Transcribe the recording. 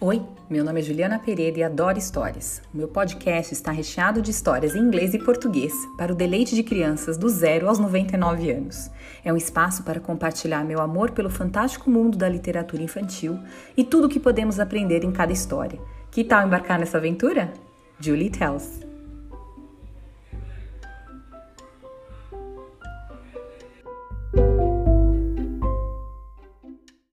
Oi, meu nome é Juliana Pereira e adoro histórias. O meu podcast está recheado de histórias em inglês e português para o deleite de crianças do zero aos 99 anos. É um espaço para compartilhar meu amor pelo fantástico mundo da literatura infantil e tudo o que podemos aprender em cada história. Que tal embarcar nessa aventura? Julie Tells.